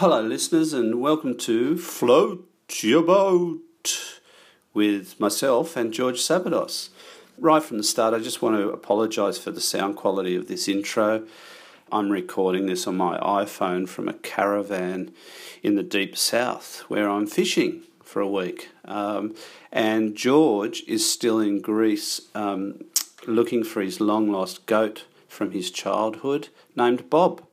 Hello, listeners, and welcome to Float Your Boat with myself and George Sabados. Right from the start, I just want to apologise for the sound quality of this intro. I'm recording this on my iPhone from a caravan in the deep south where I'm fishing for a week. Um, and George is still in Greece um, looking for his long lost goat from his childhood named Bob.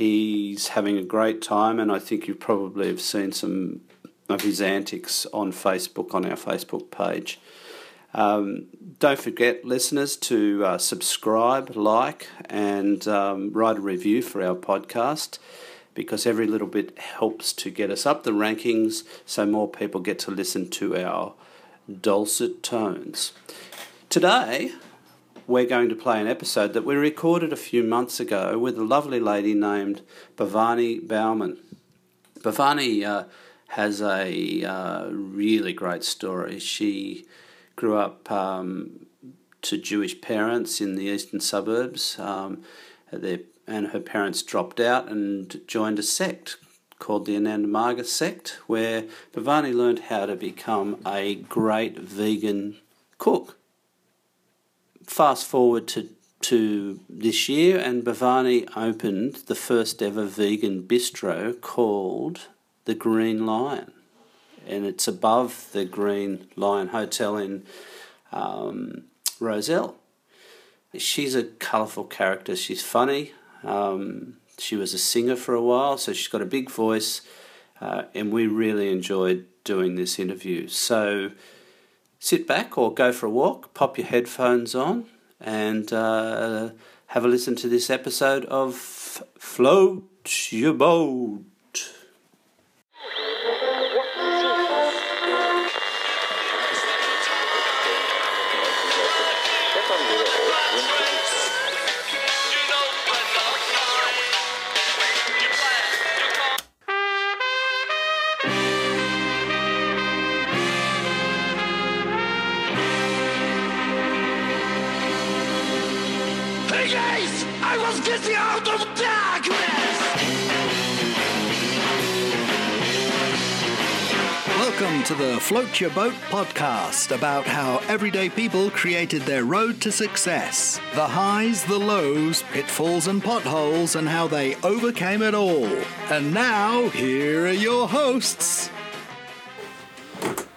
He's having a great time, and I think you probably have seen some of his antics on Facebook, on our Facebook page. Um, don't forget, listeners, to uh, subscribe, like, and um, write a review for our podcast because every little bit helps to get us up the rankings so more people get to listen to our dulcet tones. Today, we're going to play an episode that we recorded a few months ago with a lovely lady named Bhavani Bauman. Bhavani uh, has a uh, really great story. She grew up um, to Jewish parents in the eastern suburbs, um, and her parents dropped out and joined a sect called the Ananda Marga sect, where Bhavani learned how to become a great vegan cook fast forward to to this year, and Bhavani opened the first ever vegan bistro called the Green Lion, and it's above the Green Lion Hotel in um, Rozelle. She's a colourful character. She's funny. Um, she was a singer for a while, so she's got a big voice, uh, and we really enjoyed doing this interview. So sit back or go for a walk, pop your headphones on, and uh, have a listen to this episode of Float Your Boat. To the Float Your Boat podcast about how everyday people created their road to success. The highs, the lows, pitfalls, and potholes, and how they overcame it all. And now, here are your hosts.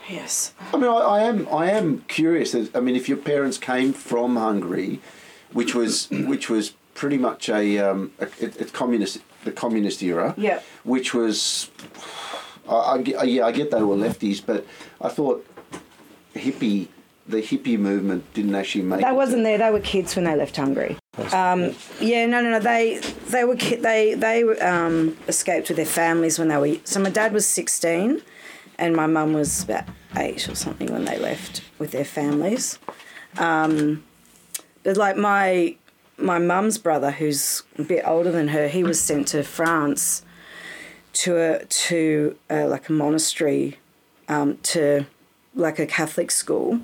Yes. I mean, I, I am. I am curious. I mean, if your parents came from Hungary, which was which was pretty much a, um, a, a, a communist the communist era. Yeah. Which was I, I, yeah, I get they were lefties, but I thought hippie, the hippie movement didn't actually make. They it wasn't to- there. They were kids when they left Hungary. Um, yeah, no, no, no. They they were ki- they they um, escaped with their families when they were. So my dad was sixteen, and my mum was about eight or something when they left with their families. Um, but like my my mum's brother, who's a bit older than her, he was sent to France to a to a, like a monastery um, to like a Catholic school,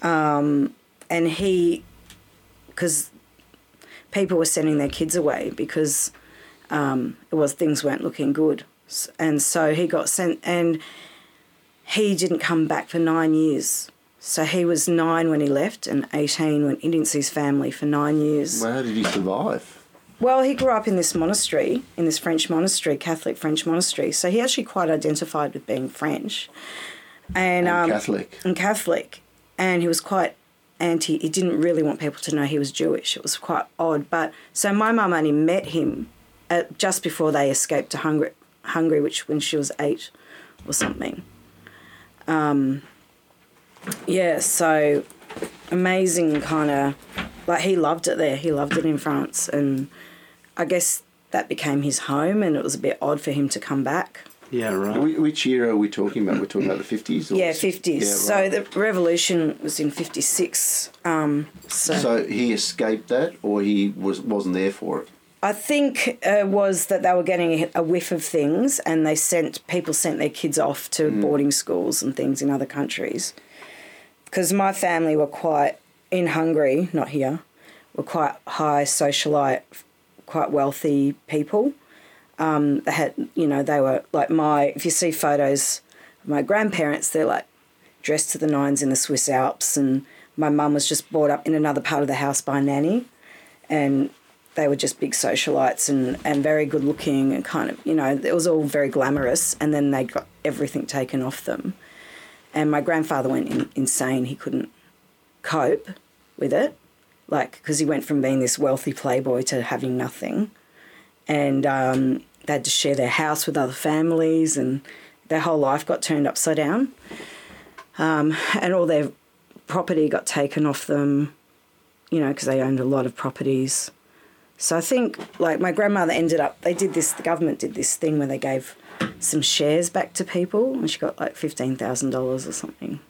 um, and he because people were sending their kids away because um, it was things weren't looking good, and so he got sent and he didn't come back for nine years. So he was nine when he left and 18 when he didn't see his family for nine years. Well, how did he survive? Well, he grew up in this monastery, in this French monastery, Catholic French monastery. So he actually quite identified with being French, and, And um, Catholic. and Catholic, and he was quite anti. He didn't really want people to know he was Jewish. It was quite odd. But so my mum only met him at, just before they escaped to Hungary, Hungary, which when she was eight or something. Um, yeah, so amazing kind of like he loved it there. He loved it in France, and I guess that became his home, and it was a bit odd for him to come back. Yeah, right. Which year are we talking about? We're talking about the fifties. Yeah, fifties. So the revolution was in fifty six. Um, so, So he escaped that, or he was wasn't there for it. I think uh, was that they were getting a whiff of things, and they sent people sent their kids off to boarding schools and things in other countries. Because my family were quite in Hungary, not here, were quite high socialite, quite wealthy people. Um, they had, you know, they were like my. If you see photos of my grandparents, they're like dressed to the nines in the Swiss Alps, and my mum was just brought up in another part of the house by nanny, and they were just big socialites and, and very good looking and kind of you know it was all very glamorous and then they got everything taken off them and my grandfather went in, insane he couldn't cope with it like because he went from being this wealthy playboy to having nothing. And um, they had to share their house with other families and their whole life got turned upside down. Um, and all their property got taken off them you know because they owned a lot of properties. So I think like my grandmother ended up they did this the government did this thing where they gave some shares back to people and she got like fifteen thousand dollars or something.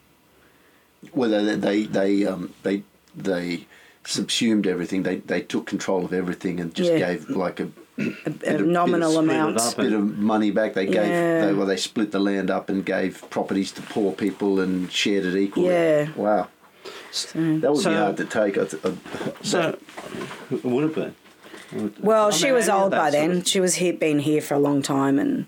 Well, they they they um, they they subsumed everything. They they took control of everything and just Yeah. gave like a, A, a of- nominal amount. up. bit of money back. They gave Yeah. they well they split the land up and gave properties to poor people and shared it equally. Yeah. Wow. So- That would So- be hard to take. I th- uh, So, it would have been. Well, I she mean, was old that by sort then. of- She was here, been here for a long time, and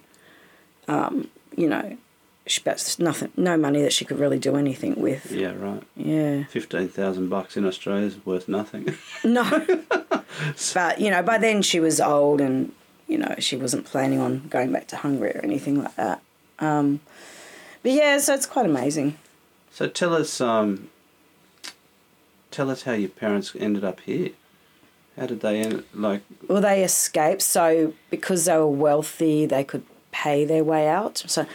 um, you know, she, that's nothing, no money that she could really do anything with. Yeah, right. Yeah. Fifteen thousand bucks in Australia is worth nothing. No. but, you know, by then she was old and, you know, she wasn't planning on going back to Hungary or anything like that. Um, but yeah, so it's quite amazing. so tell us, um, tell us how your parents ended up here. How did they end? Like, Well, they escaped. So because they were wealthy, they could pay their way out. So,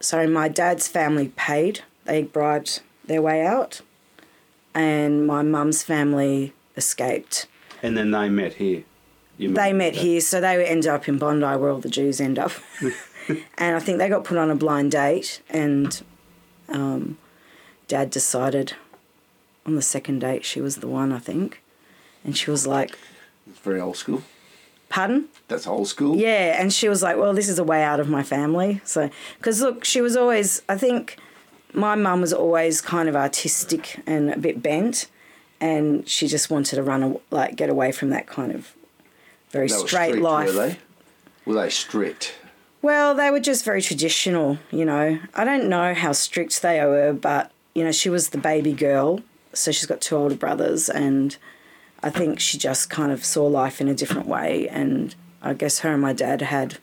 so my dad's family paid. They bribed their way out, and my mum's family escaped. and then they met here. You They met here, so they ended up in Bondi, where all the Jews end up. and I think they got put on a blind date, and um, Dad decided on the second date she was the one. I think, and she was like, it's very old school. "Pardon." That's old school. Yeah, and she was like, "Well, this is a way out of my family." So, because look, she was always, I think, my mum was always kind of artistic and a bit bent, and she just wanted to run, like, get away from that kind of very straight strict, life. Were they? Were they strict? Well, they were just very traditional, you know. I don't know how strict they were, but you know, she was the baby girl, so she's got two older brothers, and I think she just kind of saw life in a different way. And I guess her and my dad had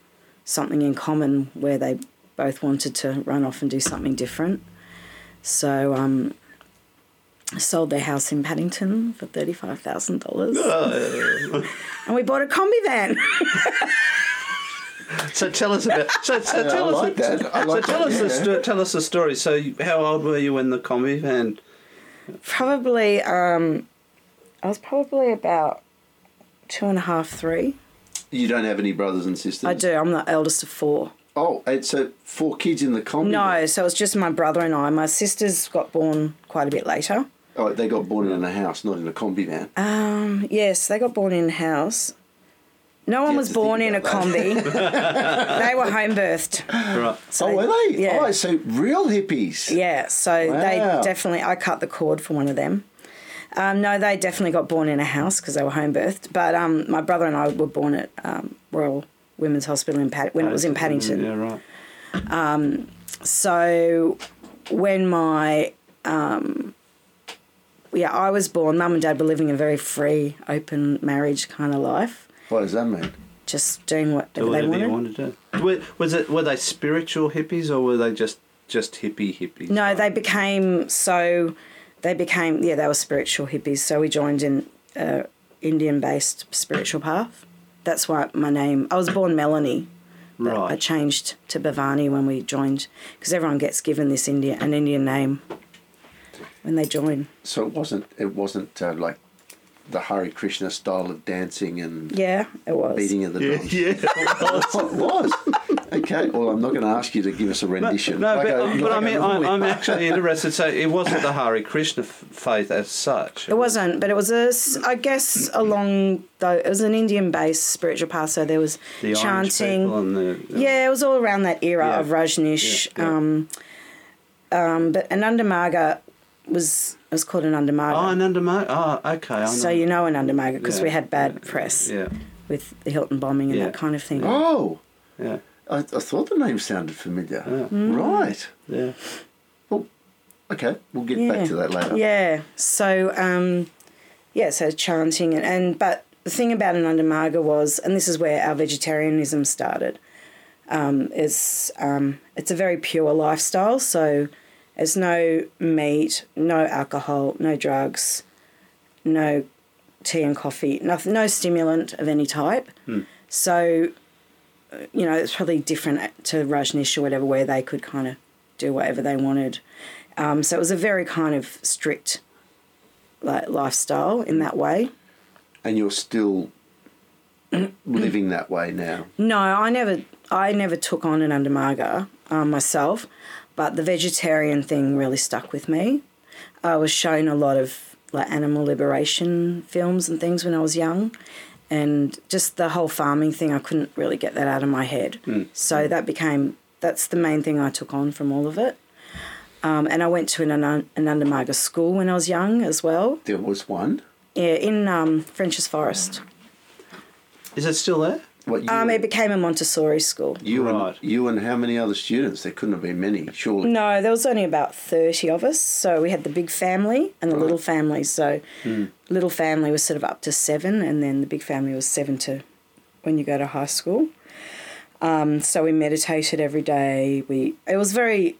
something in common where they both wanted to run off and do something different. So, um, sold their house in Paddington for thirty-five thousand dollars, and we bought a combi van. So tell us about. So, so Yeah, tell I us. like that. I so like tell that, us the yeah. sto- tell us the story. So how old were you when the combi van? Probably, um, I was probably about two and a half, three. You don't have any brothers and sisters. I do. I'm the eldest of four. Oh, and so four kids in the combi. No, so it was just my brother and I. My sisters got born quite a bit later. Oh, they got born in a house, not in a combi van. Um, yes, they got born in a house. No one was born in a about combi. they were home birthed. Right. So oh, were they? Yeah. Oh, so real hippies. Yeah, so they definitely, I cut the cord for one of them. Um, no, they definitely got born in a house because they were home birthed. But um, my brother and I were born at um, Royal Women's Hospital in Pad- when it was in Paddington. Yeah, right. So when my um, yeah, I was born. Mum and Dad were living a very free, open marriage kind of life, What does that mean? just doing whatever, Do they wanted. you wanted to do. Were, was it? Were they spiritual hippies or were they just just hippie hippies? No, they became so. They became yeah, they were spiritual hippies. So we joined in uh, Indian-based spiritual path. That's why my name. I was born Melanie. but I changed to Bhavani when we joined because everyone gets given this Indian an Indian name when they join. So it wasn't. It wasn't uh, like the Hare Krishna style of dancing and Yeah, it was. beating of the Yeah, drums. yeah. it was. Okay. Well, I'm not going to ask you to give us a rendition. No, Like but, a- but I like a mean, I'm, I'm actually interested. So it wasn't the Hare Krishna faith as such. It wasn't, but it was a, I guess, along though it was an Indian-based spiritual path. So there was the Orange chanting. people and the, the Yeah, it was all around that era Yeah. of Rajneesh. Yeah, yeah. Um, um, but Ananda Marga was it was called Ananda Marga. Oh, Ananda Marga. Oh, okay. I know. so you know Ananda Marga because Yeah, we had bad yeah, press. Yeah. with the Hilton bombing and Yeah. that kind of thing. Oh, Yeah. I, I thought the name sounded familiar. Yeah. Right. Yeah. Well, okay, we'll get yeah. back to that later. Yeah. So um, yeah, so chanting and, and but the thing about Ananda Marga was, and this is where our vegetarianism started, um, is um, it's a very pure lifestyle. So there's no meat, no alcohol, no drugs, no tea and coffee, nothing, no stimulant of any type. So, uh, you know, it's probably different to Rajneesh or whatever, where they could kind of do whatever they wanted. Um, so it was a very kind of strict like lifestyle in that way. And you're still living that way now. No, I never, I never took on Ananda Marga um, myself, but the vegetarian thing really stuck with me. I was shown a lot of like animal liberation films and things when I was young, and just the whole farming thing. I couldn't really get that out of my head, so that became that's the main thing I took on from all of it. Um, and I went to an, Ananda Marga school when I was young as well. There was one. Yeah, in um, French's Forest. Is it still there? What you, Um, it became a Montessori school. you Right. and you and how many other students? There couldn't have been many, surely. No, there was only about 30 of us. So we had the big family and the little family. So little family was sort of up to seven, and then the big family was seven to when you go to high school. Um, so we meditated every day. We It was very,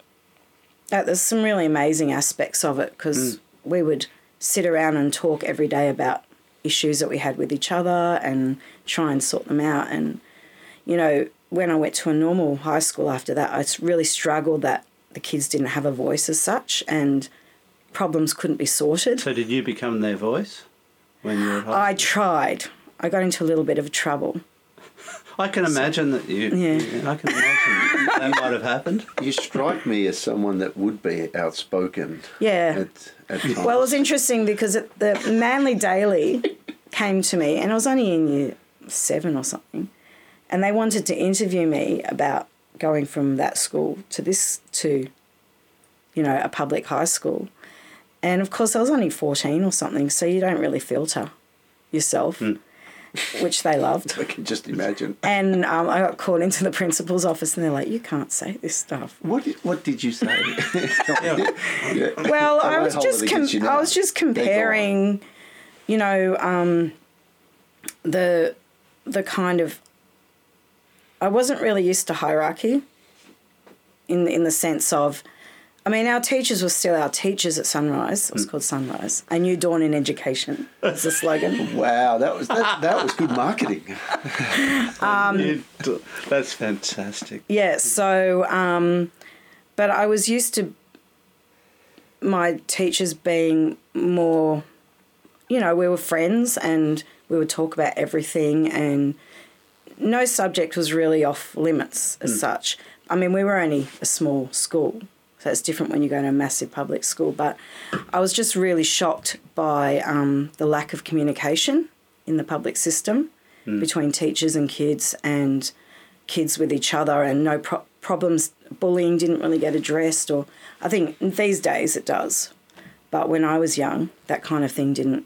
uh, there's some really amazing aspects of it because we would sit around and talk every day about issues that we had with each other and try and sort them out. And you know, when I went to a normal high school after that, I really struggled that the kids didn't have a voice as such and problems couldn't be sorted. So did you become their voice when you were at high school? I tried. I got into a little bit of trouble. I can imagine that you. Yeah. I can imagine that might have happened. You strike me as someone that would be outspoken. Yeah. At, at times. Well, it was interesting because it, the Manly Daily came to me, and I was only in year seven or something, and they wanted to interview me about going from that school to this to, you know, a public high school, and of course I was only fourteen or something, so you don't really filter yourself, hmm. Which they loved. I can just imagine. And um, I got called into the principal's office, and they're like, "You can't say this stuff." What did, what did you say? Yeah. Well, I won't was just com- you now. I was just Yeah, go on. comparing, you know, um, the the kind of. I wasn't really used to hierarchy. In in the sense of, I mean, our teachers were still our teachers at Sunrise. It was Hmm. called Sunrise. A new dawn in education was the slogan. Wow, that was that, that was good marketing. D- that's fantastic. Yeah, so, um, but I was used to my teachers being more, you know, we were friends and we would talk about everything, and no subject was really off limits as such. I mean, we were only a small school, so it's different when you go to a massive public school, but I was just really shocked by um, the lack of communication in the public system between teachers and kids and kids with each other and no pro- problems bullying didn't really get addressed or i think these days it does but when i was young that kind of thing didn't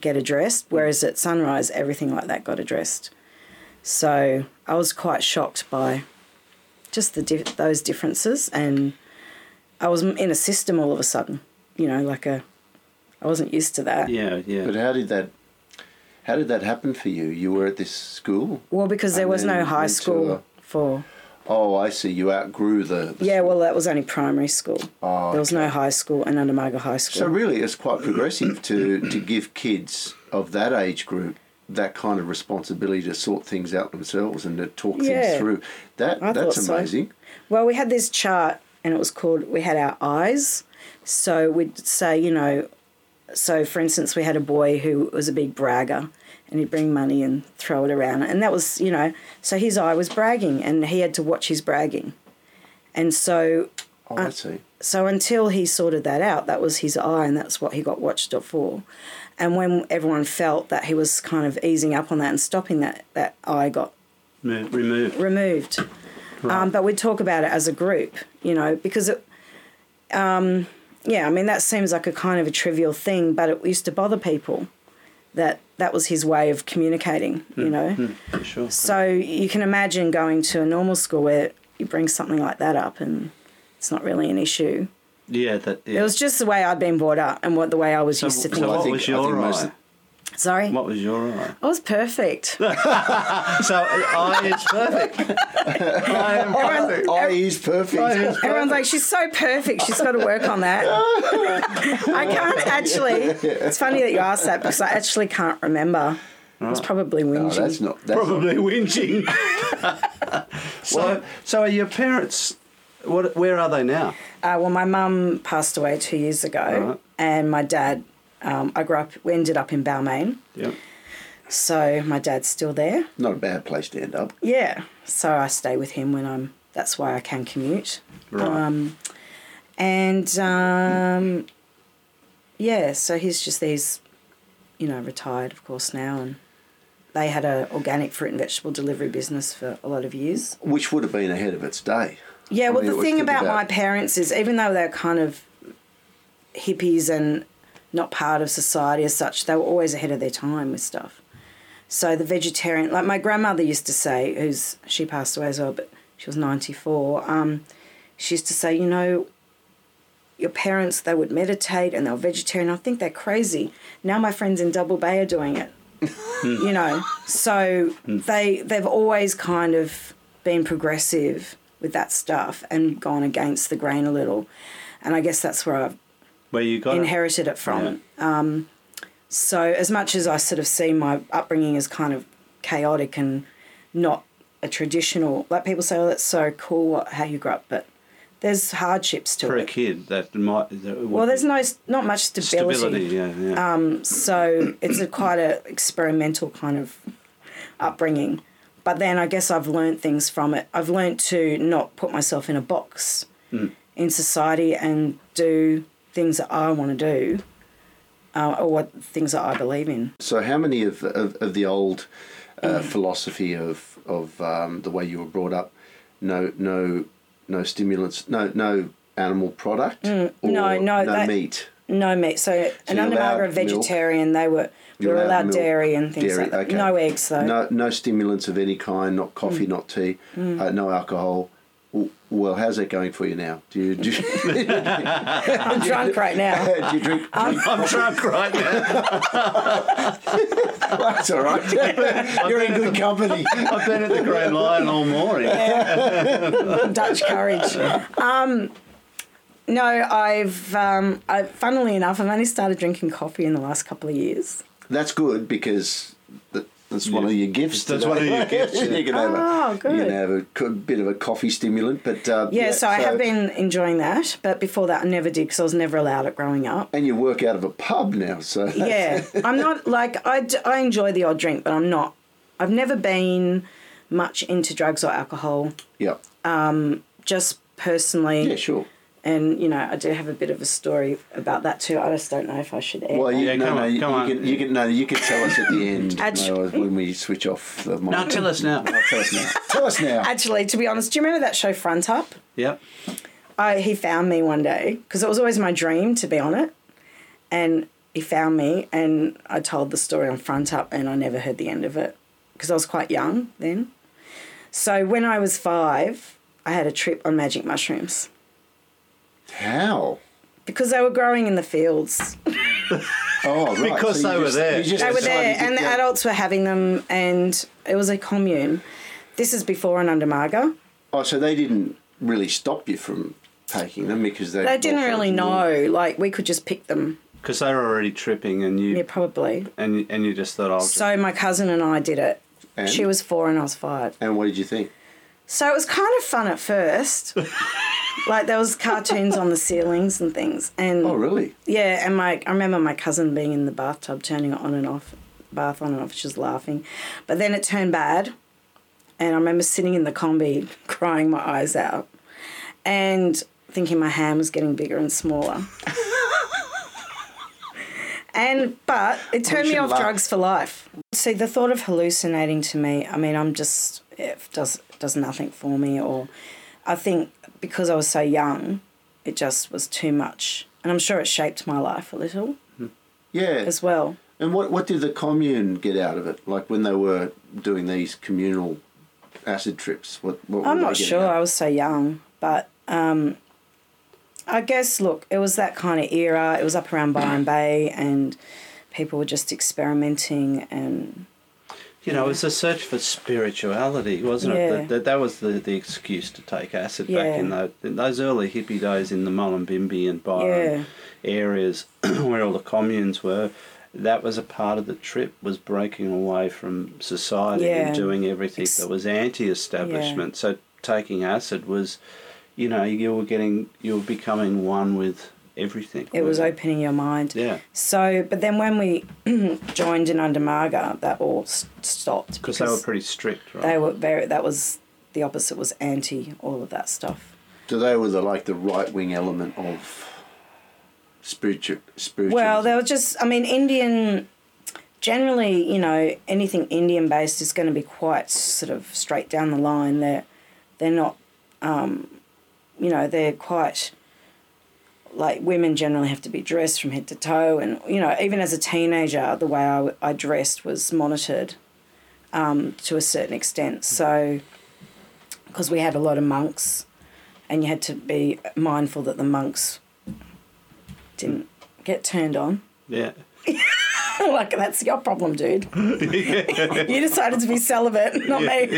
get addressed whereas at sunrise everything like that got addressed. So i was quite shocked by just the dif- those differences and i was in a system all of a sudden you know like a i wasn't used to that Yeah, yeah. But how did that how did that happen for you? You were at this school? well because there was no high school a- for Oh, I see. You outgrew the, the yeah well that was only primary school Oh, there was no high school Ananda Marga High School. So really, it's quite progressive to to give kids of that age group that kind of responsibility to sort things out themselves and to talk Yeah. things through. That I that's thought so. amazing. Well, we had this chart, and it was called. We had our eyes. So we'd say, you know, so for instance, we had a boy who was a big bragger, and he'd bring money and throw it around, and that was, you know, so his eye was bragging, and he had to watch his bragging, and so Oh, Uh, I see. so until he sorted that out, that was his eye, and that's what he got watched for. And when everyone felt that he was kind of easing up on that and stopping that, that eye got Mo- removed. removed. Um, but we'd talk about it as a group, you know, because it, um, yeah, I mean, that seems like a kind of a trivial thing, but it used to bother people that that was his way of communicating, you know. For sure. So you can imagine going to a normal school where you bring something like that up and it's not really an issue. Yeah, that. Yeah. It was just the way I'd been brought up and what the way I was so, used to so thinking. what I think- was your think eye? Sorry, What was your eye? I was perfect. So uh, eye is perfect. I am perfect. Oh, he's perfect. Everyone's like, she's so perfect. She's got to work on that. I can't actually. It's funny that you asked that because I actually can't remember. I was probably No, whinging. that's not. That's Probably whinging. so, so are your parents? What? Where are they now? Uh, well, my mum passed away two years ago, Right. and my dad. Um, I grew up. We ended up in Balmain, Yep. so my dad's still there. Not a bad place to end up. Yeah, so I stay with him when I'm. That's why I can commute. Right. Um, and um, yeah, so he's just he's, you know, retired of course now, and they had an organic fruit and vegetable delivery business for a lot of years. Which would have been ahead of its day. Yeah, well, the thing about, about- my parents is even though they're kind of hippies and not part of society as such, they were always ahead of their time with stuff. So the vegetarian, like my grandmother used to say, who's she passed away as well, but she was ninety four. Um, she used to say, you know, your parents they would meditate and they were vegetarian. I think they're crazy. Now my friends in Double Bay are doing it. you know, so they they've always kind of been progressive with that stuff and gone against the grain a little, and I guess that's where I've Where you got inherited it from. Um, so as much as I sort of see my upbringing as kind of chaotic and not a traditional, like people say, oh, that's so cool what, how you grew up, but there's hardships to it. for a kid that might. That Well, there's no not much stability. stability. Yeah, yeah. Um, so it's a quite a experimental kind of upbringing. But then I guess I've learned things from it. I've learned to not put myself in a box in society and do things that I want to do, uh, or what things that I believe in. So, how many of of, of the old Mm. uh, philosophy of of um, the way you were brought up, no no no stimulants, no no animal product, Mm, no, no, no that- meat. No meat. So, an you're under allowed milk? vegetarian, they were You're were allowed allowed dairy and things dairy, like that. okay. No eggs though. No no stimulants of any kind, not coffee, not tea, uh, no alcohol. Well, how's that going for you now? Do you do you, I'm drunk right now. do you drink? Um, I'm drunk right now. That's all right. You're in good company. I've been at the Grand Lion all morning. Dutch courage. Um, no, I've, um, I, funnily enough, I've only started drinking coffee in the last couple of years. That's good because that, that's one of your gifts. That's today. one of your gifts, yeah. you can have Oh, a, good. You can have a co- bit of a coffee stimulant, but uh, Yeah, so, I have been enjoying that, but before that, I never did because I was never allowed it growing up. And you work out of a pub now, so Yeah, I'm not like I, d- I enjoy the odd drink, but I'm not. I've never been much into drugs or alcohol. yeah, Just personally, yeah, sure. And you know, I do have a bit of a story about that too. I just don't know if I should air. Well, you, Yeah, no, come no, on, you, come you on. can, you can, no, you can tell us at the end Actu- no, when we switch off the mic. Now tell us now. No, tell us now. Tell us now. Actually, to be honest, do you remember that show Front Up? Yep. I, he found me one day because it was always my dream to be on it, and he found me, and I told the story on Front Up, and I never heard the end of it because I was quite young then. So when I was five, I had a trip on magic mushrooms How? because they were growing in the fields. Oh, right. Because so they were just- there. just They were there, and the go- adults were having them, and it was a commune. This is before Ananda Marga. Oh, so they didn't really stop you from taking them because they. They didn't really know. Like we could just pick them. Because they were already tripping, and you Yeah, probably. and you- and you just thought, "I'll." just- So my cousin and I did it. And? She was four and I was five. And what did you think? So it was kind of fun at first. like there was cartoons on the ceilings and things. And Oh, really? yeah, and my I remember my cousin being in the bathtub turning it on and off, bath on and off, she was laughing. But then it turned bad. And I remember sitting in the combi crying my eyes out and thinking my hand was getting bigger and smaller. and but it turned me off laugh. drugs for life. See, the thought of hallucinating to me, I mean, I'm just it does does nothing for me or I think because I was so young, it just was too much. And I'm sure it shaped my life a little Yeah. as well. And what what did the commune get out of it? Like when they were doing these communal acid trips, what? what I'm were not sure. out? I was so young, but um, I guess look, it was that kind of era. It was up around Byron Bay, and people were just experimenting and You know, it was a search for spirituality, wasn't Yeah. it? That, that, that was the, the excuse to take acid Yeah. back in, those, in those early hippie days in the Mullumbimby and Byron areas where all the communes were. That was a part of the trip was breaking away from society Yeah. and doing everything Ex- that was anti-establishment. So taking acid was, you know, you were getting, you were becoming one with everything. it was weren't opening your mind. Yeah, So, but then when we joined Ananda Marga, that all s- stopped because they were pretty strict, right? they were very. That was the opposite. Was anti all of that stuff. So they were the like the right wing element of spiritual spiritual. Well, they were just. I mean, Indian. Generally, you know, anything Indian based is going to be quite sort of straight down the line. They're, they're not, um, you know, they're quite. Like women generally have to be dressed from head to toe, and you know, even as a teenager, the way I, I dressed was monitored, um, to a certain extent. So, because we had a lot of monks, and you had to be mindful that the monks didn't get turned on. yeah. like that's your problem, dude. you decided to be celibate, not me.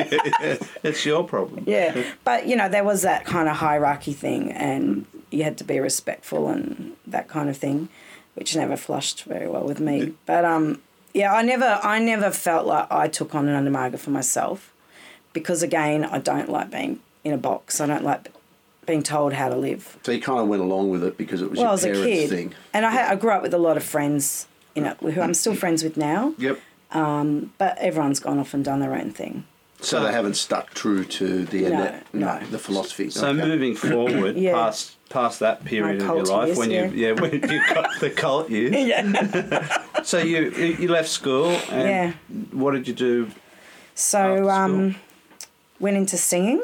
it's your problem. yeah, but you know there was that kind of hierarchy thing, and you had to be respectful and that kind of thing, which never flushed very well with me. But um, yeah, I never, I never felt like I took on Ananda Marga for myself, because again, I don't like being in a box. I don't like being told how to live. so you kind of went along with it because it was well, your as a kid, thing. and I, had, I grew up with a lot of friends, you know, who I'm still friends with now. Yep. Um, but everyone's gone off and done their own thing. So they haven't stuck true to the No, no, no. the philosophy. So Okay. moving forward, Yeah. past past that period of your life years, when you yeah when you got the cult years. Yeah. So you you left school and Yeah. what did you do? So um, went into singing.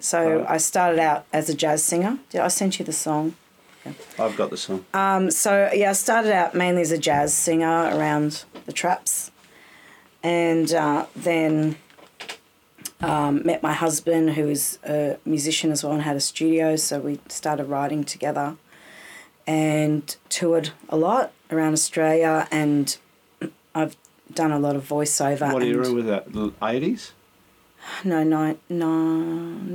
So Right. I started out as a jazz singer. Did I sent you the song? I've got the song. Um, so yeah, I started out mainly as a jazz singer around the traps, and uh, then um, met my husband, who is a musician as well and had a studio. So we started writing together, and toured a lot around Australia, and I've done a lot of voiceover. what era was that? Eighties. No, ni- no,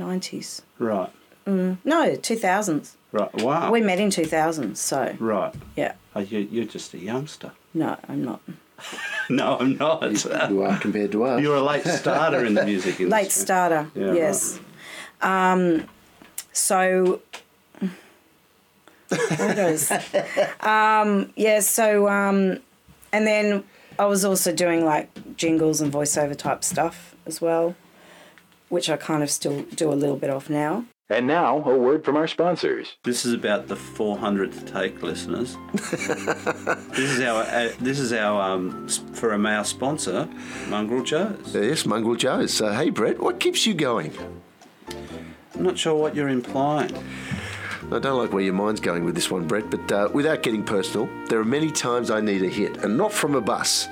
nineties. Right. No, two thousands. Right. Wow. We met in two thousand. So Right. yeah, Oh, you, you're just a youngster. no, I'm not. No, I'm not. you are compared to us. You're a late starter in the music industry. Late starter. Yeah, yes. Um, so. There it is. um, yeah, so, um, and then I was also doing like jingles and voiceover type stuff as well, which I kind of still do a little bit of now. And now, a word from our sponsors. This is about the 400th take, listeners. this is our uh, this is our um, for a our sponsor, Mongrel Joe's. Yes, Mongrel Joe's. So, hey, Brett, what keeps you going? I'm not sure what you're implying. I don't like where your mind's going with this one, Brett, but uh, without getting personal, there are many times I need a hit, and not from a bus.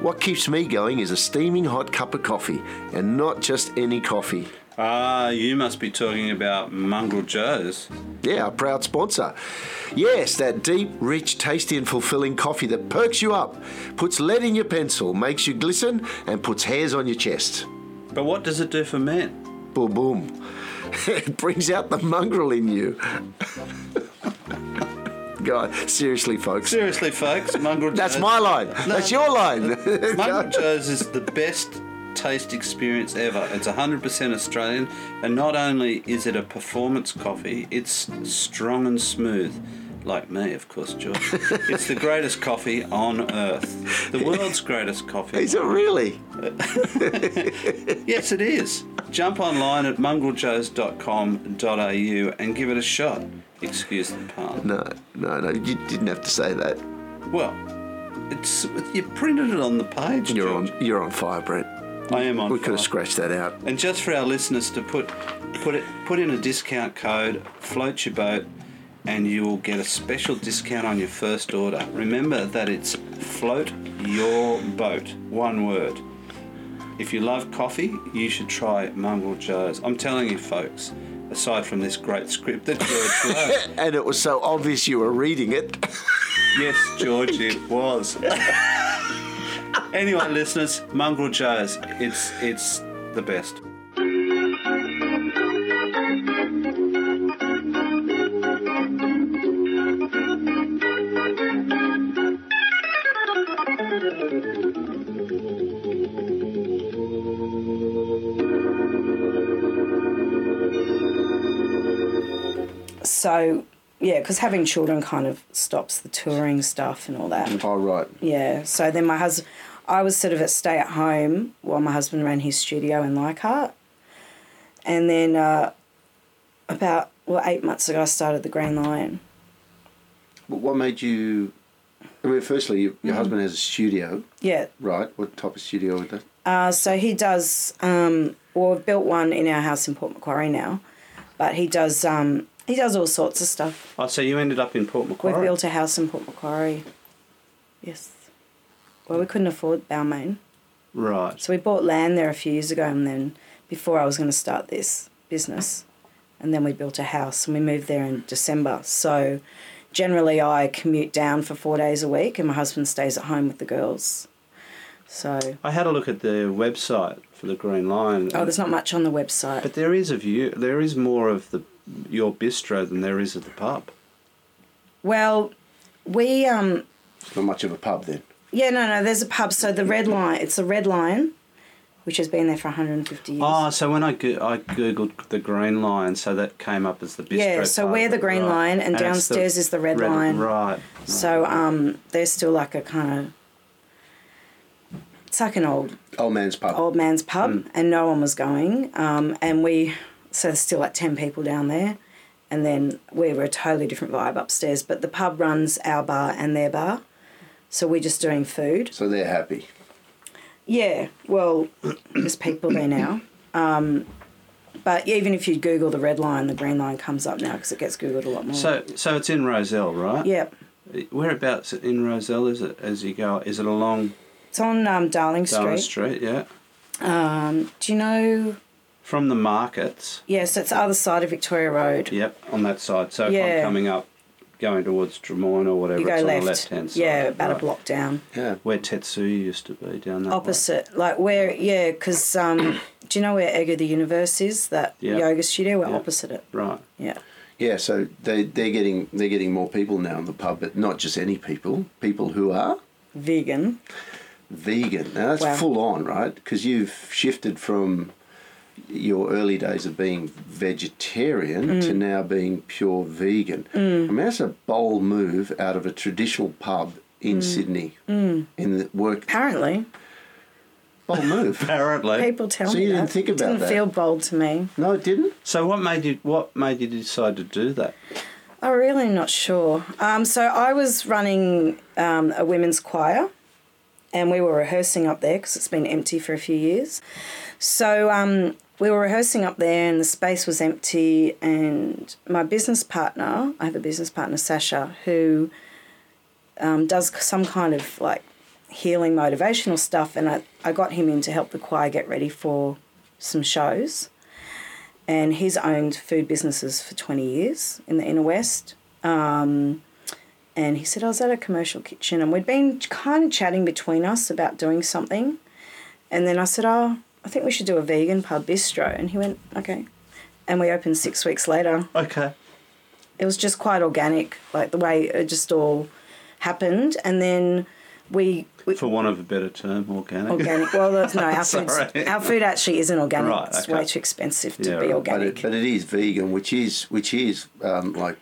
What keeps me going is a steaming hot cup of coffee, and not just any coffee. Ah, you must be talking about Mongrel Joe's. Yeah, our proud sponsor. Yes, that deep, rich, tasty, and fulfilling coffee that perks you up, puts lead in your pencil, makes you glisten, and puts hairs on your chest. But what does it do for men? Boom, boom. it brings out the mongrel in you. God, seriously, folks. Seriously, folks, Mongrel Joe's. That's my line. That's your line. Mongrel Joe's is the best taste experience ever. It's 100% Australian, and not only is it a performance coffee, it's strong and smooth. Like me, of course, George. it's the greatest coffee on earth. The world's greatest coffee. Is it really? Yes, it is. Jump online at mongreljoes.com.au and give it a shot. Excuse the pun. No, no, no. You didn't have to say that. Well, it's you printed it on the page. You're George. on. You're on fire, Brett. I am on. We could have scratched that out. And just for our listeners to put put it put in a discount code, float your boat, and you will get a special discount on your first order. Remember that it's float your boat, one word. If you love coffee, you should try Mongrel Joe's. I'm telling you, folks, aside from this great script that George wrote. And it was so obvious you were reading it. yes, George, it was. anyway, listeners, Mongrel Joe's, it's, it's the best. So yeah, because having children kind of stops the touring stuff and all that. Oh, right. Yeah. So then my husband, I was sort of at stay at home while my husband ran his studio in Leichhardt. And then uh, about, well, eight months ago, I started the Green Lion. But what made you. I mean, firstly, your, your husband has a studio, Yeah. right? What type of studio is that? Uh, so he does, um, well, we've built one in our house in Port Macquarie now, but he does, um, he does all sorts of stuff. Oh, so you ended up in Port Macquarie? We've built a house in Port Macquarie. Yes. Well, we couldn't afford Balmain. Right. So we bought land there a few years ago, and then before I was going to start this business, and then we built a house, and we moved there in December. So generally, I commute down for four days a week, and my husband stays at home with the girls. So I had a look at the website for the Green Lion. oh, there's not much on the website. But there is a view. There is more of the your bistro than there is of the pub. well, we um It's not much of a pub then. yeah no no there's a pub. So the Red Lion, it's the Red Lion, which has been there for 150 years. Oh, so when I go- I googled the Green Lion, so that came up as the bistro. Yeah, so pub, we're the Green right. Lion and it's the downstairs is the Red Lion. Right. So um, there's still like a kind of. It's like an old Old man's pub. old man's pub, Mm. and no one was going. Um, and we so there's still like ten people down there, and then we were a totally different vibe upstairs. But the pub runs our bar and their bar, so we're just doing food. So they're happy. Yeah, well, there's people there now. Um, but even if you Google the Red Lion, the Green Lion comes up now because it gets Googled a lot more. So so it's in Rozelle, right? Yep. Whereabouts in Rozelle is it? As you go, is it along It's on um, Darling Darling Street. Street? Yeah. Um, do you know? From the markets. Yes, it's the other side of Victoria Road. Yep, on that side. So if I'm coming up, going towards Drummoyne or whatever, You go it's on the left hand side. Yeah, about right. a block down. Yeah. Where Tetsuya used to be down that way. Opposite, like where, yeah, because um, do you know where Ego the Universe is? That Yeah. yoga studio. We're Yeah. opposite it. Right. Yeah. Yeah, so they they're getting they're getting more people now in the pub, but not just any people. People who are Vegan. vegan. Now that's Wow. full on, right? Because you've shifted from your early days of being vegetarian Mm. to now being pure vegan. I mean, that's a bold move out of a traditional pub in Mm. Sydney. In the work, Apparently, bold move. Apparently. people tell So me you that. didn't think about it Didn't that? feel bold to me. no, it didn't. So what made you what made you decide to do that? I'm really not sure. Um, so I was running um, a women's choir, and we were rehearsing up there because it's been empty for a few years. So um, we were rehearsing up there, and the space was empty. And my business partner, I have a business partner, Sasha, who um, does some kind of like healing motivational stuff, and I, I got him in to help the choir get ready for some shows and he's owned food businesses for 20 years in the inner west um, and he said i was at a commercial kitchen and we'd been kind of chatting between us about doing something and then i said oh i think we should do a vegan pub bistro and he went okay and we opened six weeks later Okay. it was just quite organic like the way it just all happened and then we, we For want of a better term, organic. organic well that's- no our food our food actually isn't organic Right, okay. it's way too expensive to Yeah, be right. But organic it, but it is vegan, which is which is um, like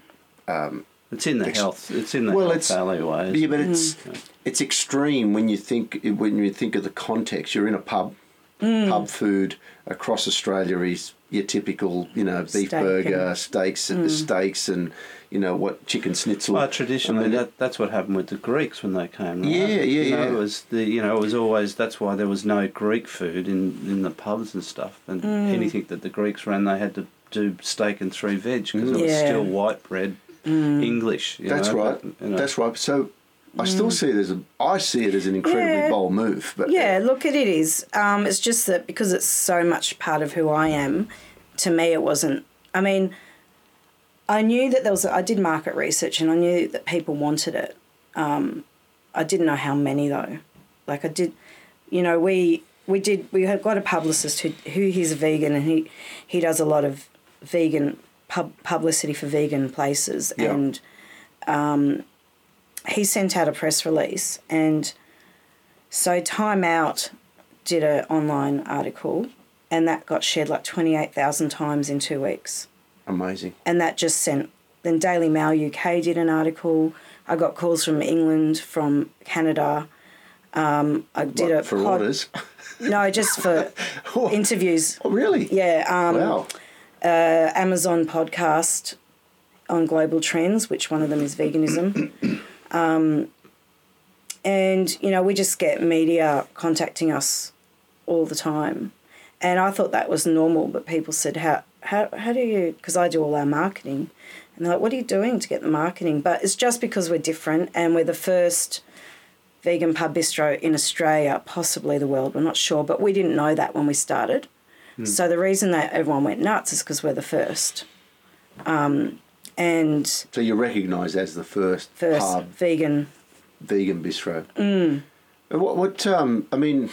It's in the Ex- health. It's in the Well, health it's- alleyways. Yeah, but it's Mm. it's extreme when you think when you think of the context. You're in a pub, Mm. pub food across Australia is your typical, you know, beef Steak burger, and- Mm. steaks, and the steaks, and you know what, chicken schnitzel. Well, traditionally, I mean, that, that's what happened with the Greeks when they came. Right? Yeah, yeah, you know, yeah. It was the you know it was always that's why there was no Greek food in in the pubs and stuff, and Mm. anything that the Greeks ran, they had to do steak and three veg because it was Yeah. still white bread Mm. English. you That's know, right. but, you know. That's right. So I still see it as a. I see it as an incredibly Mm. Yeah. bold move. But Yeah, look, it is. Um, it's just that because it's so much part of who I am, to me, it wasn't. I mean, I knew that there was. I did market research, and I knew that people wanted it. Um, I didn't know how many though. Like I did, you know, we we did. We had got a publicist who who he's a vegan, and he he does a lot of vegan pub, publicity for vegan places, Yeah. and um, he sent out a press release and. So Time Out did an online article, and that got shared like twenty eight thousand times in two weeks, amazing. and that just sent. Then Daily Mail UK did an article. I got calls from England, from Canada. Um, I did What, a for pod- orders. No, just for interviews. Oh, really? Yeah, um, wow. uh, Amazon podcast on global trends, which one of them is veganism. Um, and, you know, we just get media contacting us all the time. And I thought that was normal, but people said, how, how, how do you, because I do all our marketing. And they're like, what are you doing to get the marketing? But it's just because we're different and we're the first vegan pub bistro in Australia, possibly the world, we're not sure, but we didn't know that when we started. So the reason that everyone went nuts is because we're the first. Um, and So you're recognised as the first, first pub vegan. vegan bistro. Mm. What? What? Um. I mean.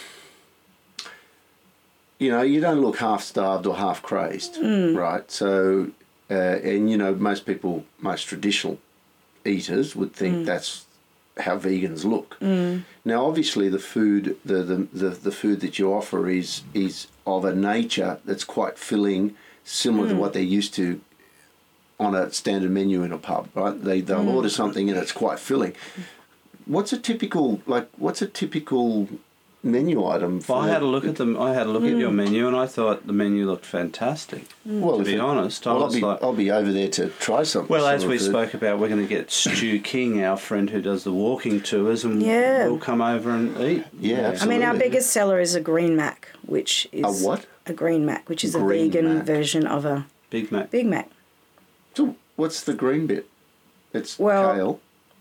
You know, you don't look half starved or half crazed, Mm. right? So, uh, and you know, most people, most traditional eaters would think Mm. that's how vegans look. Now, obviously, the food, the, the the the food that you offer is is of a nature that's quite filling, similar Mm. to what they're used to on a standard menu in a pub, right? They they'll Mm. order something and it's quite filling. What's a typical like? What's a typical menu item? For Well, I had a look at them. I had a look at your menu, and I thought the menu looked fantastic. Well, to if be it- honest, I well, I'll be like, I'll be over there to try something. well, as we of the- spoke about, we're going to get Stu King, our friend who does the walking tours, and Yeah. we'll come over and eat. Yeah, I absolutely. mean, our biggest seller is a green mac, which is A what? A green mac, which is a vegan Mac. version of a Big Mac. Big Mac. So what's the green bit? It's Well, kale.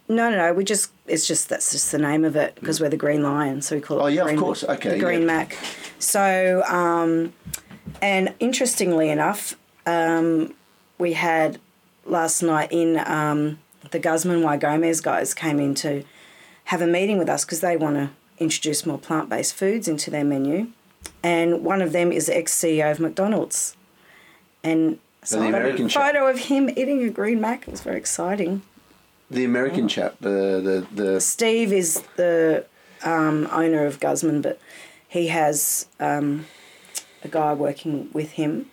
No, no, no. We just it's just that's just the name of it because we're the Green Lion, so we call it. Oh, the yeah, of green, course. Okay, the Green yeah. Mac. So, um, and interestingly enough, um, we had last night in um, the Guzman Y Gomez guys came in to have a meeting with us because they want to introduce more plant based foods into their menu, and one of them is the ex CEO of McDonald's, and. So the American a chap. photo of him eating a green mac. It was very exciting. The American Oh. chap, the the the Steve is the um, owner of Guzman, but he has um, a guy working with him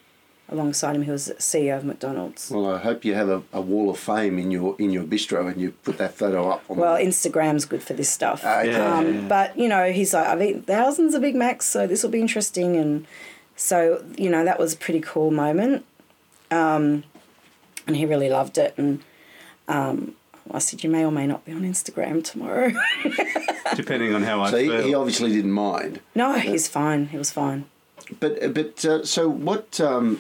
alongside him who was CEO of McDonald's. Well, I hope you have a, a wall of fame in your in your bistro and you put that photo up. On Well, the, Instagram's good for this stuff. Okay. Yeah, Um, yeah, yeah. But, you know, he's like, I've eaten thousands of Big Macs, so this will be interesting. And so, you know, that was a pretty cool moment. Um, and he really loved it. And um, I said, You may or may not be on Instagram tomorrow. Depending on how I so he, feel. he obviously didn't mind. no, he's fine. He was fine. But but uh, so what? Um,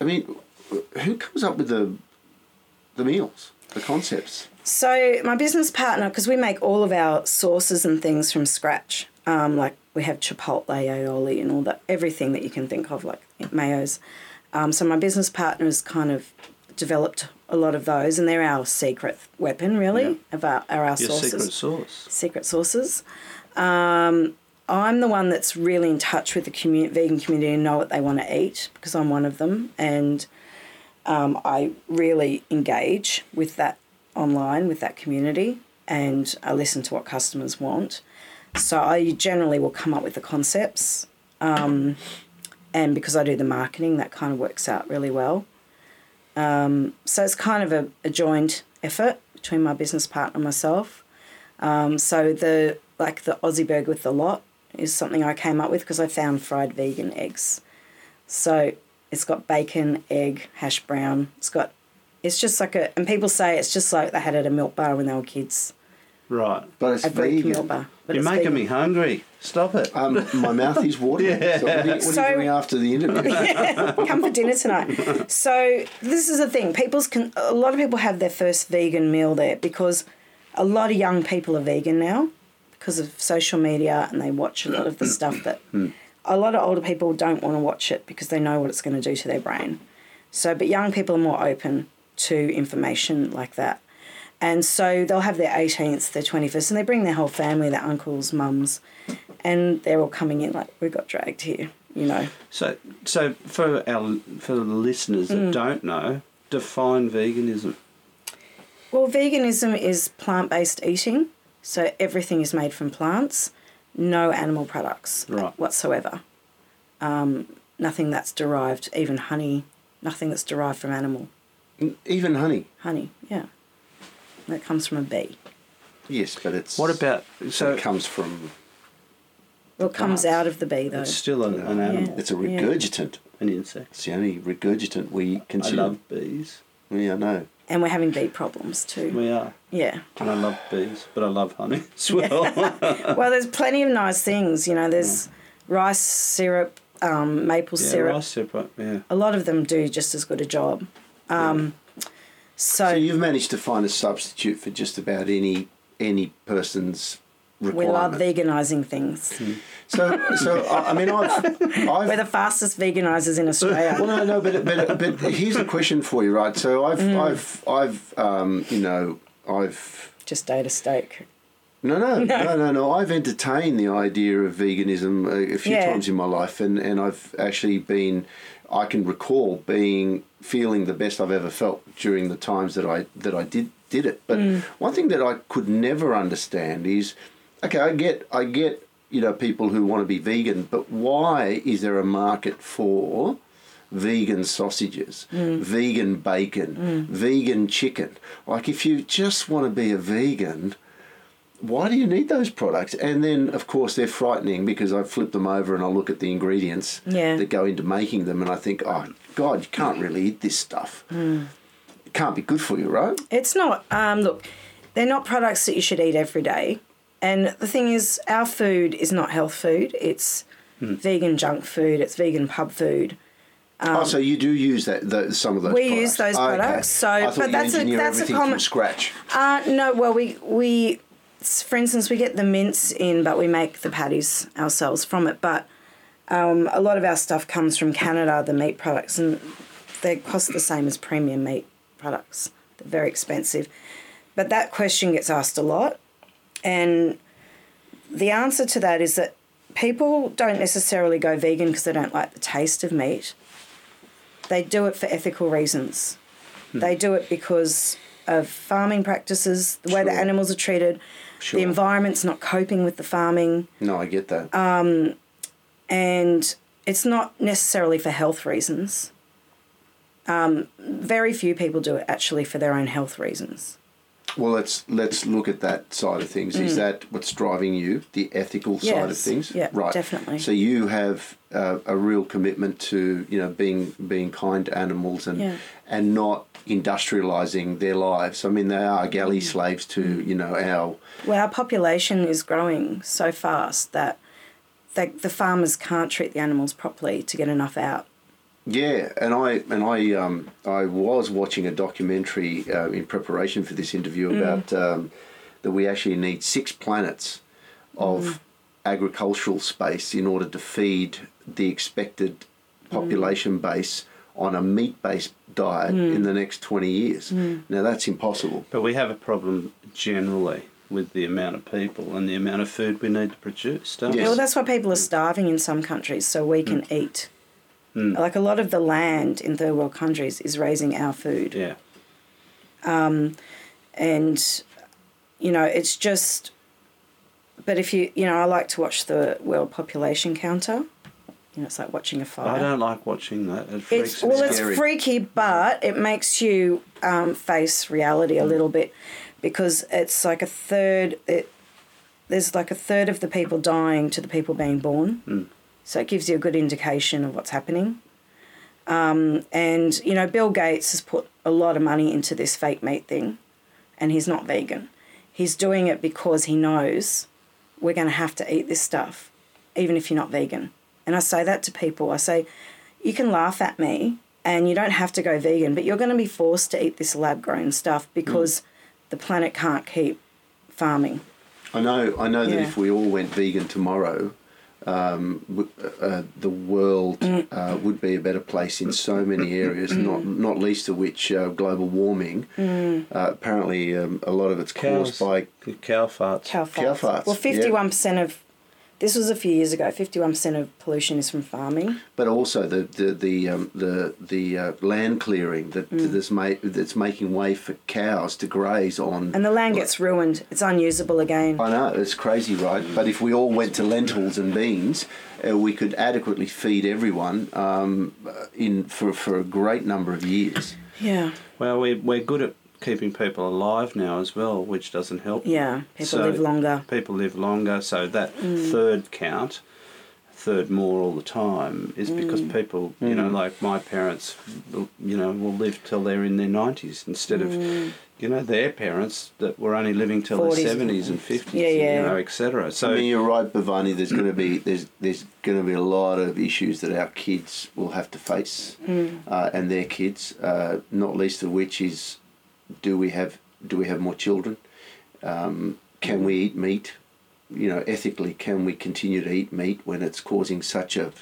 I mean, who comes up with the the meals, the concepts? So my business partner, because we make all of our sauces and things from scratch, um, like we have chipotle aioli and all that, everything that you can think of, like mayos. Um, so my business partner has kind of developed a lot of those, and they're our secret weapon, really, Yeah. of our, are our Your sauces secret sauce. secret sauces. Um, I'm the one that's really in touch with the community, vegan community and know what they want to eat because I'm one of them, and um, I really engage with that online with that community, and I listen to what customers want. So I generally will come up with the concepts, um, and because I do the marketing, that kind of works out really well. Um, so it's kind of a, a joint effort between my business partner and myself. Um, so the like the Aussie burger with the lot is something I came up with because I found fried vegan eggs. So it's got bacon, egg, hash brown. It's got it's just like a and people say it's just like they had at a milk bar when they were kids. Right. but it's a vegan. milk. But You're it's making vegan. me hungry. Stop it. Um, my mouth is watering. So what are you, what are you doing after the interview? come for dinner tonight. So this is the thing. People's con- a lot of people have their first vegan meal there because a lot of young people are vegan now because of social media and they watch a lot of the stuff that a lot of older people don't want to watch it because they know what it's going to do to their brain. So, but young people are more open to information like that. And so they'll have their 18th, their 21st, and they bring their whole family, their uncles, mums, and they're all coming in like, we got dragged here, you know. So, so for our for the listeners Mm. that don't know, define veganism. Well, veganism is plant based eating, so everything is made from plants, no animal products Right. whatsoever. Um, nothing that's derived, even honey, nothing that's derived from animal. Even honey. Honey, yeah. That comes from a bee. Yes, but it's What about so so? it comes from Well, it comes Plants. out of the bee, though. It's still an, an animal, it's a Yeah. regurgitant. an insect. It's the only regurgitant we I consider. love bees. Yeah, I know. And we're having bee problems too. We are, Yeah. and I love bees, but I love honey as well. Well, there's plenty of nice things. You know, there's rice syrup, um, maple yeah, syrup. rice syrup. Yeah. A lot of them do just as good a job. Um, So you've managed to find a substitute for just about any any person's we love veganising things. So, so I I mean, I've, I've We're the fastest veganisers in Australia. Well, no, no, but but but here's a question for you, right? So I've Mm. I've I've um, you know I've just ate a steak. no no no no no I've entertained the idea of veganism a, a few Yeah. times in my life, and and I've actually been I can recall being feeling the best I've ever felt during the times that I that I did did it. But Mm. one thing that I could never understand is okay, I get I get you know people who want to be vegan, but why is there a market for vegan sausages, vegan bacon, vegan chicken? Like if you just want to be a vegan, why do you need those products? And then, of course, they're frightening because I flip them over and I look at the ingredients Yeah. that go into making them, and I think, oh God, you can't really eat this stuff. It can't be good for you, right? It's not. Um, look, they're not products that you should eat every day. And the thing is, our food is not health food. It's vegan junk food. It's vegan pub food. oh, so you do use that the, some of those. Um, We products. use those Oh, okay. products, so- but that's a- that's a common- scratch. Uh, no, well, we we, for instance, we get the mince in, but we make the patties ourselves from it. But um, a lot of our stuff comes from Canada, the meat products, and they cost the same as premium meat products. They're very expensive. But that question gets asked a lot, and the answer to that is that people don't necessarily go vegan because they don't like the taste of meat. They do it for ethical reasons. They do it because of farming practices, the way the animals are treated, Sure. the environment's not coping with the farming, No, I get that. Uh, and it's not necessarily for health reasons. Um, very few people do it actually for their own health reasons. Well, let's let's look at that side of things. Is that what's driving you, the ethical side of Mm. Yes, things? yeah, right. definitely. So you have uh, a real commitment to you know being being kind to animals and Yeah. and not industrializing their lives. I mean, they are Mm. galley slaves to you know our Well, our population is growing so fast that they, the farmers can't treat the animals properly to get enough out. Yeah, and I and I um, I was watching a documentary uh, in preparation for this interview about um, that we actually need six planets of agricultural space in order to feed the expected population base on a meat-based diet hmm. in the next 20 years. Hmm. Now that's impossible. But we have a problem generally with the amount of people and the amount of food we need to produce, don't Yes. Well, that's why people are starving in some countries so we can hmm. eat. Like a lot of the land in third world countries is raising our food. we? Yeah. Um, and you know it's just but if you you know i like to watch the world population counter you know it's like watching a fire. I don't like watching that. It freaks it's well it's freaky but it makes you um, face reality a little bit because it's like a third it there's like a third of the people dying to the people being born. So it gives you a good indication of what's happening. Um, and you know bill gates has put a lot of money into this fake meat thing and he's not vegan. He's doing it because he knows we're going to have to eat this stuff, even if you're not vegan. And I say that to people. I say, you can laugh at me and you don't have to go vegan, but you're going to be forced to eat this lab grown stuff because the planet can't keep farming. I know. I know that if we all went vegan tomorrow, um, w- uh, the world Mm. uh, would be a better place in so many areas. not not least of which uh, global warming. Mm. Uh, apparently, um, a lot of it's caused by cow farts. Cow farts. Cow farts, Well, yeah. 51% of, this was a few years ago, 51% of pollution is from farming. but also the the the um, the, the uh, land clearing that Mm. that's made that's making way for cows to graze on. And the land gets ruined. It's unusable again. I know it's crazy, right? But if we all went to lentils and beans, uh, we could adequately feed everyone um, uh, in for for a great number of years. Yeah. Well, we, we're good at keeping people alive now as well, which doesn't help. Yeah. People So- live longer. People live longer, so that mm. third count, third more all the time, is because mm. people, you know, mm. like my parents, you know, will live till they're in their 90s instead of, you know, their parents that were only living till 40s. their 70s and 50s, Yeah, yeah. you know, etc. So, I mean, you're right, Bhavani. There's going to be there's there's going to be a lot of issues that our kids will have to face, uh, and their kids. Uh, not least of which is, do we have do we have more children? Um, can we eat meat? You know, ethically, can we continue to eat meat when it's causing such a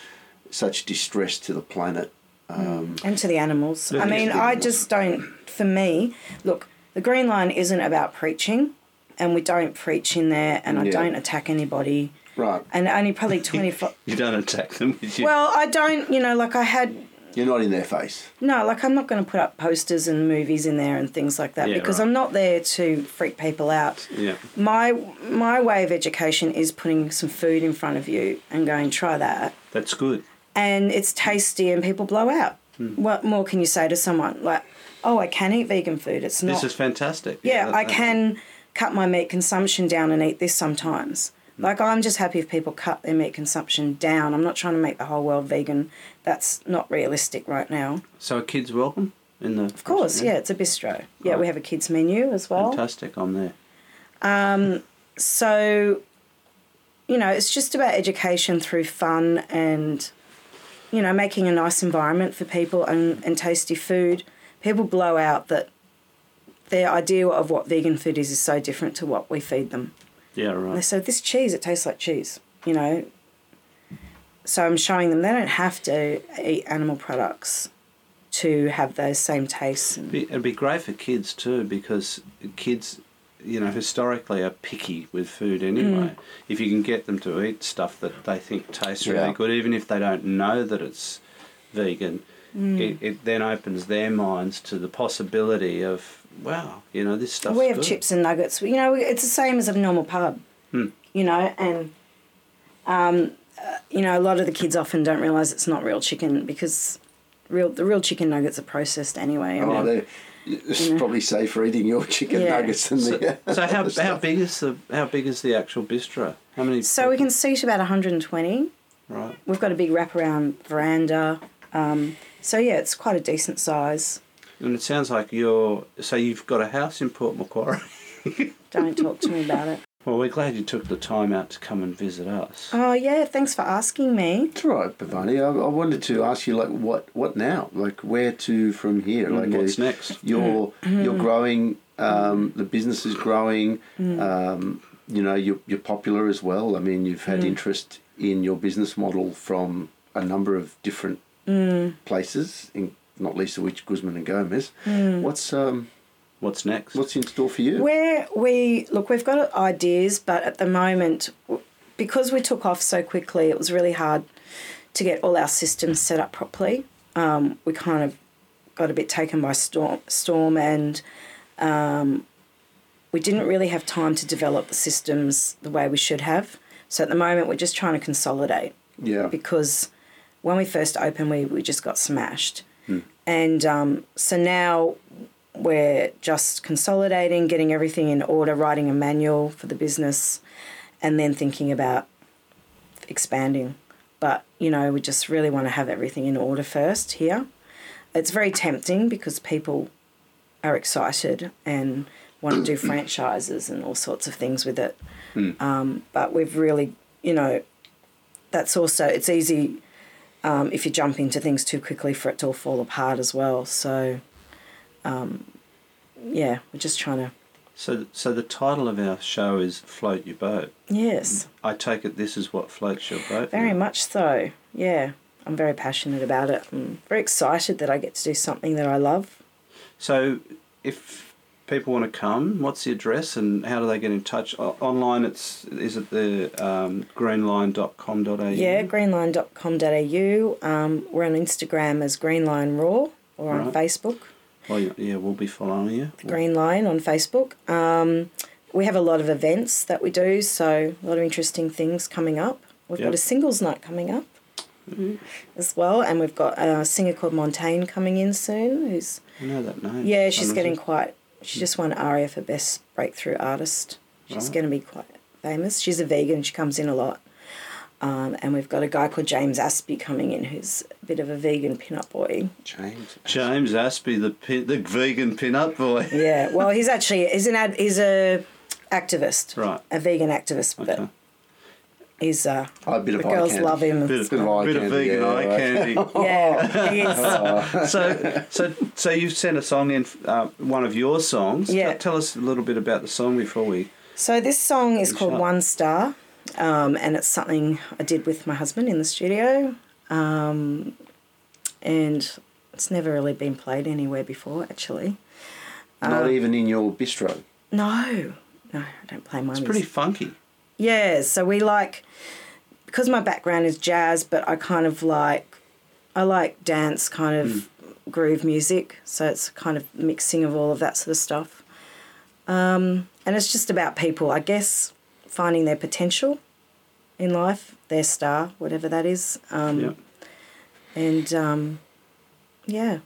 such distress to the planet? Um, and to the animals. I mean, yes, I just don't. For me, look, the Green Lion isn't about preaching, and we don't preach in there, and I Yeah. don't attack anybody, right. and only probably twenty five. you don't attack them with well, I don't. You know, like I had You're not in their face. no, like I'm not going to put up posters and movies in there and things like that Yeah, because right. I'm not there to freak people out. Yeah. My my way of education is putting some food in front of you and going try that. That's good. and it's tasty and people blow out. Hmm. What more can you say to someone? Like, oh, I can eat vegan food. It's not. This is fantastic. yeah, that- I that- can cut my meat consumption down and eat this sometimes. Like, I'm just happy if people cut their meat consumption down. I'm not trying to make the whole world vegan. That's not realistic right now. So are kids welcome in the? Of course, yeah, it's a bistro. Yeah, we have a kids menu as well. Fantastic. I'm there. Um, so, you know, it's just about education through fun and, you know, making a nice environment for people and, and tasty food. People blow out that their idea of what vegan food is is so different to what we feed them. Yeah, They right. say, this cheese, it tastes like cheese, you know. So I'm showing them they don't have to eat animal products to have those same tastes. And, It'd be great for kids too because kids, you know, historically are picky with food anyway. Mm. If you can get them to eat stuff that they think tastes Yeah. really good, even if they don't know that it's vegan, Mm. it, it then opens their minds to the possibility of, wow, you know, this stuff. we have chips and nuggets. You know, it's the same as a normal pub. Hmm. You know, and um, uh, you know, a lot of the kids often don't realise it's not real chicken because real the real chicken nuggets are processed anyway. Oh, they're- it's probably safer eating your chicken Yeah. nuggets than So, the. so how, the how big is the how big is the actual bistro? How many? so we can seat about 120. right. We've got a big wraparound veranda. Um, so yeah, it's quite a decent size. And it sounds like you're so you've got a house in Port Macquarie. Don't talk to me about it. Well, we're glad you took the time out to come and visit us. Oh yeah, thanks for asking me. That's right, Bhavani. I, I wanted to ask you, like, what, what now? Like, where to from here? Like, what's uh, next? You're you're growing. Um, the business is growing. Mm. Um, you know, you're you're popular as well. I mean, you've had Mm. interest in your business model from a number of different Mm. places, in, not least of which Guzman and Gomez. Mm. What's um What's next? what's in store for you? Where we look, we've got ideas, but at the moment, because we took off so quickly, it was really hard to get all our systems set up properly. Um, we kind of got a bit taken by storm, storm, and um, we didn't really have time to develop the systems the way we should have. So at the moment, we're just trying to consolidate yeah. because when we first opened, we, we just got smashed. And um, so now we're just consolidating, getting everything in order, writing a manual for the business, and then thinking about expanding. But, you know, we just really want to have everything in order first here. It's very tempting because people are excited and want to do franchises and all sorts of things with it. Um, but we've really, you know, that's also it's easy um, if you jump into things too quickly for it to all fall apart as well. So, um, yeah, we're just trying to. So, so the title of our show is "Float Your Boat." Yes, I take it this is what floats your boat. very now. much so. Yeah, I'm very passionate about it. I'm very excited that I get to do something that I love. So, if people want to come, what's the address and how do they get in touch? O- online, it's is it the um, greenlion.com.au? Yeah, greenlion.com.au. Um, we're on Instagram as Greenline Raw or on Right. Facebook. Well, yeah, yeah, we'll be following you. Green Lion on Facebook. Um, we have a lot of events that we do, so a lot of interesting things coming up. We've Yep. got a singles night coming up as well, and we've got a singer called Montaigne coming in soon. Who's I know that name. yeah, she's getting quite. She just won ARIA for best breakthrough artist. She's Right. going to be quite famous. She's a vegan. She comes in a lot. Um, and we've got a guy called James Aspey coming in, who's a bit of a vegan pin-up boy. James. James Aspey, the pin, the vegan pin-up boy. Yeah, well, he's actually he's an ad, he's a activist, Right. A vegan activist, Okay. but he's uh, Oh, a bit the of eye girls candy. love him. and Bit of, Bit of eye bit of candy, vegan yeah, eye right. candy. yeah, he is. so, so, so you sent a song in, uh, one of your songs. Yeah. Tell, tell us a little bit about the song before we. So this song is called shot. One Star, um, and it's something I did with my husband in the studio, um, and it's never really been played anywhere before, actually. Not even in your bistro. No, no, I don't play my It's music. pretty funky. Yeah, so we like because my background is jazz, but I kind of like I like dance kind of groove music, so it's kind of mixing of all of that sort of stuff. Um, and it's just about people, I guess, finding their potential in life, their star, whatever that is. Um, Yeah. And um, yeah,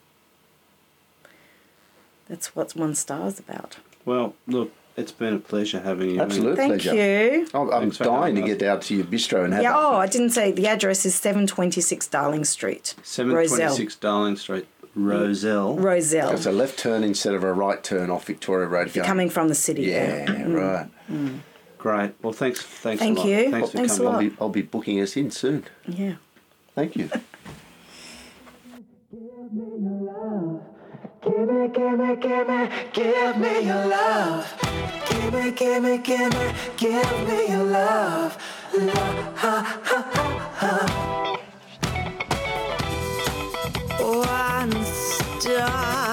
that's what One Star's about. Well, look, it's been a pleasure having you. Absolute Thank pleasure. you. I'm, I'm dying to us. get out to your bistro and have Yeah. a- Oh, I didn't say the address is seven twenty six Darling Street. Seven twenty six Darling Street, Rozelle. Rozelle. It's a left turn instead of a right turn off Victoria Road. If you're going- coming from the city. Yeah, mm. right. Mm. Great. Well, thanks. Thanks Thank a lot. you. Thanks for Thanks a coming. lot. I'll be, I'll be booking us in soon. Yeah. Thank you. Give me, give me, give me, your love. Give me, give me, give me, give me your love. Love, ha, ha, ha, ha. Oh, One star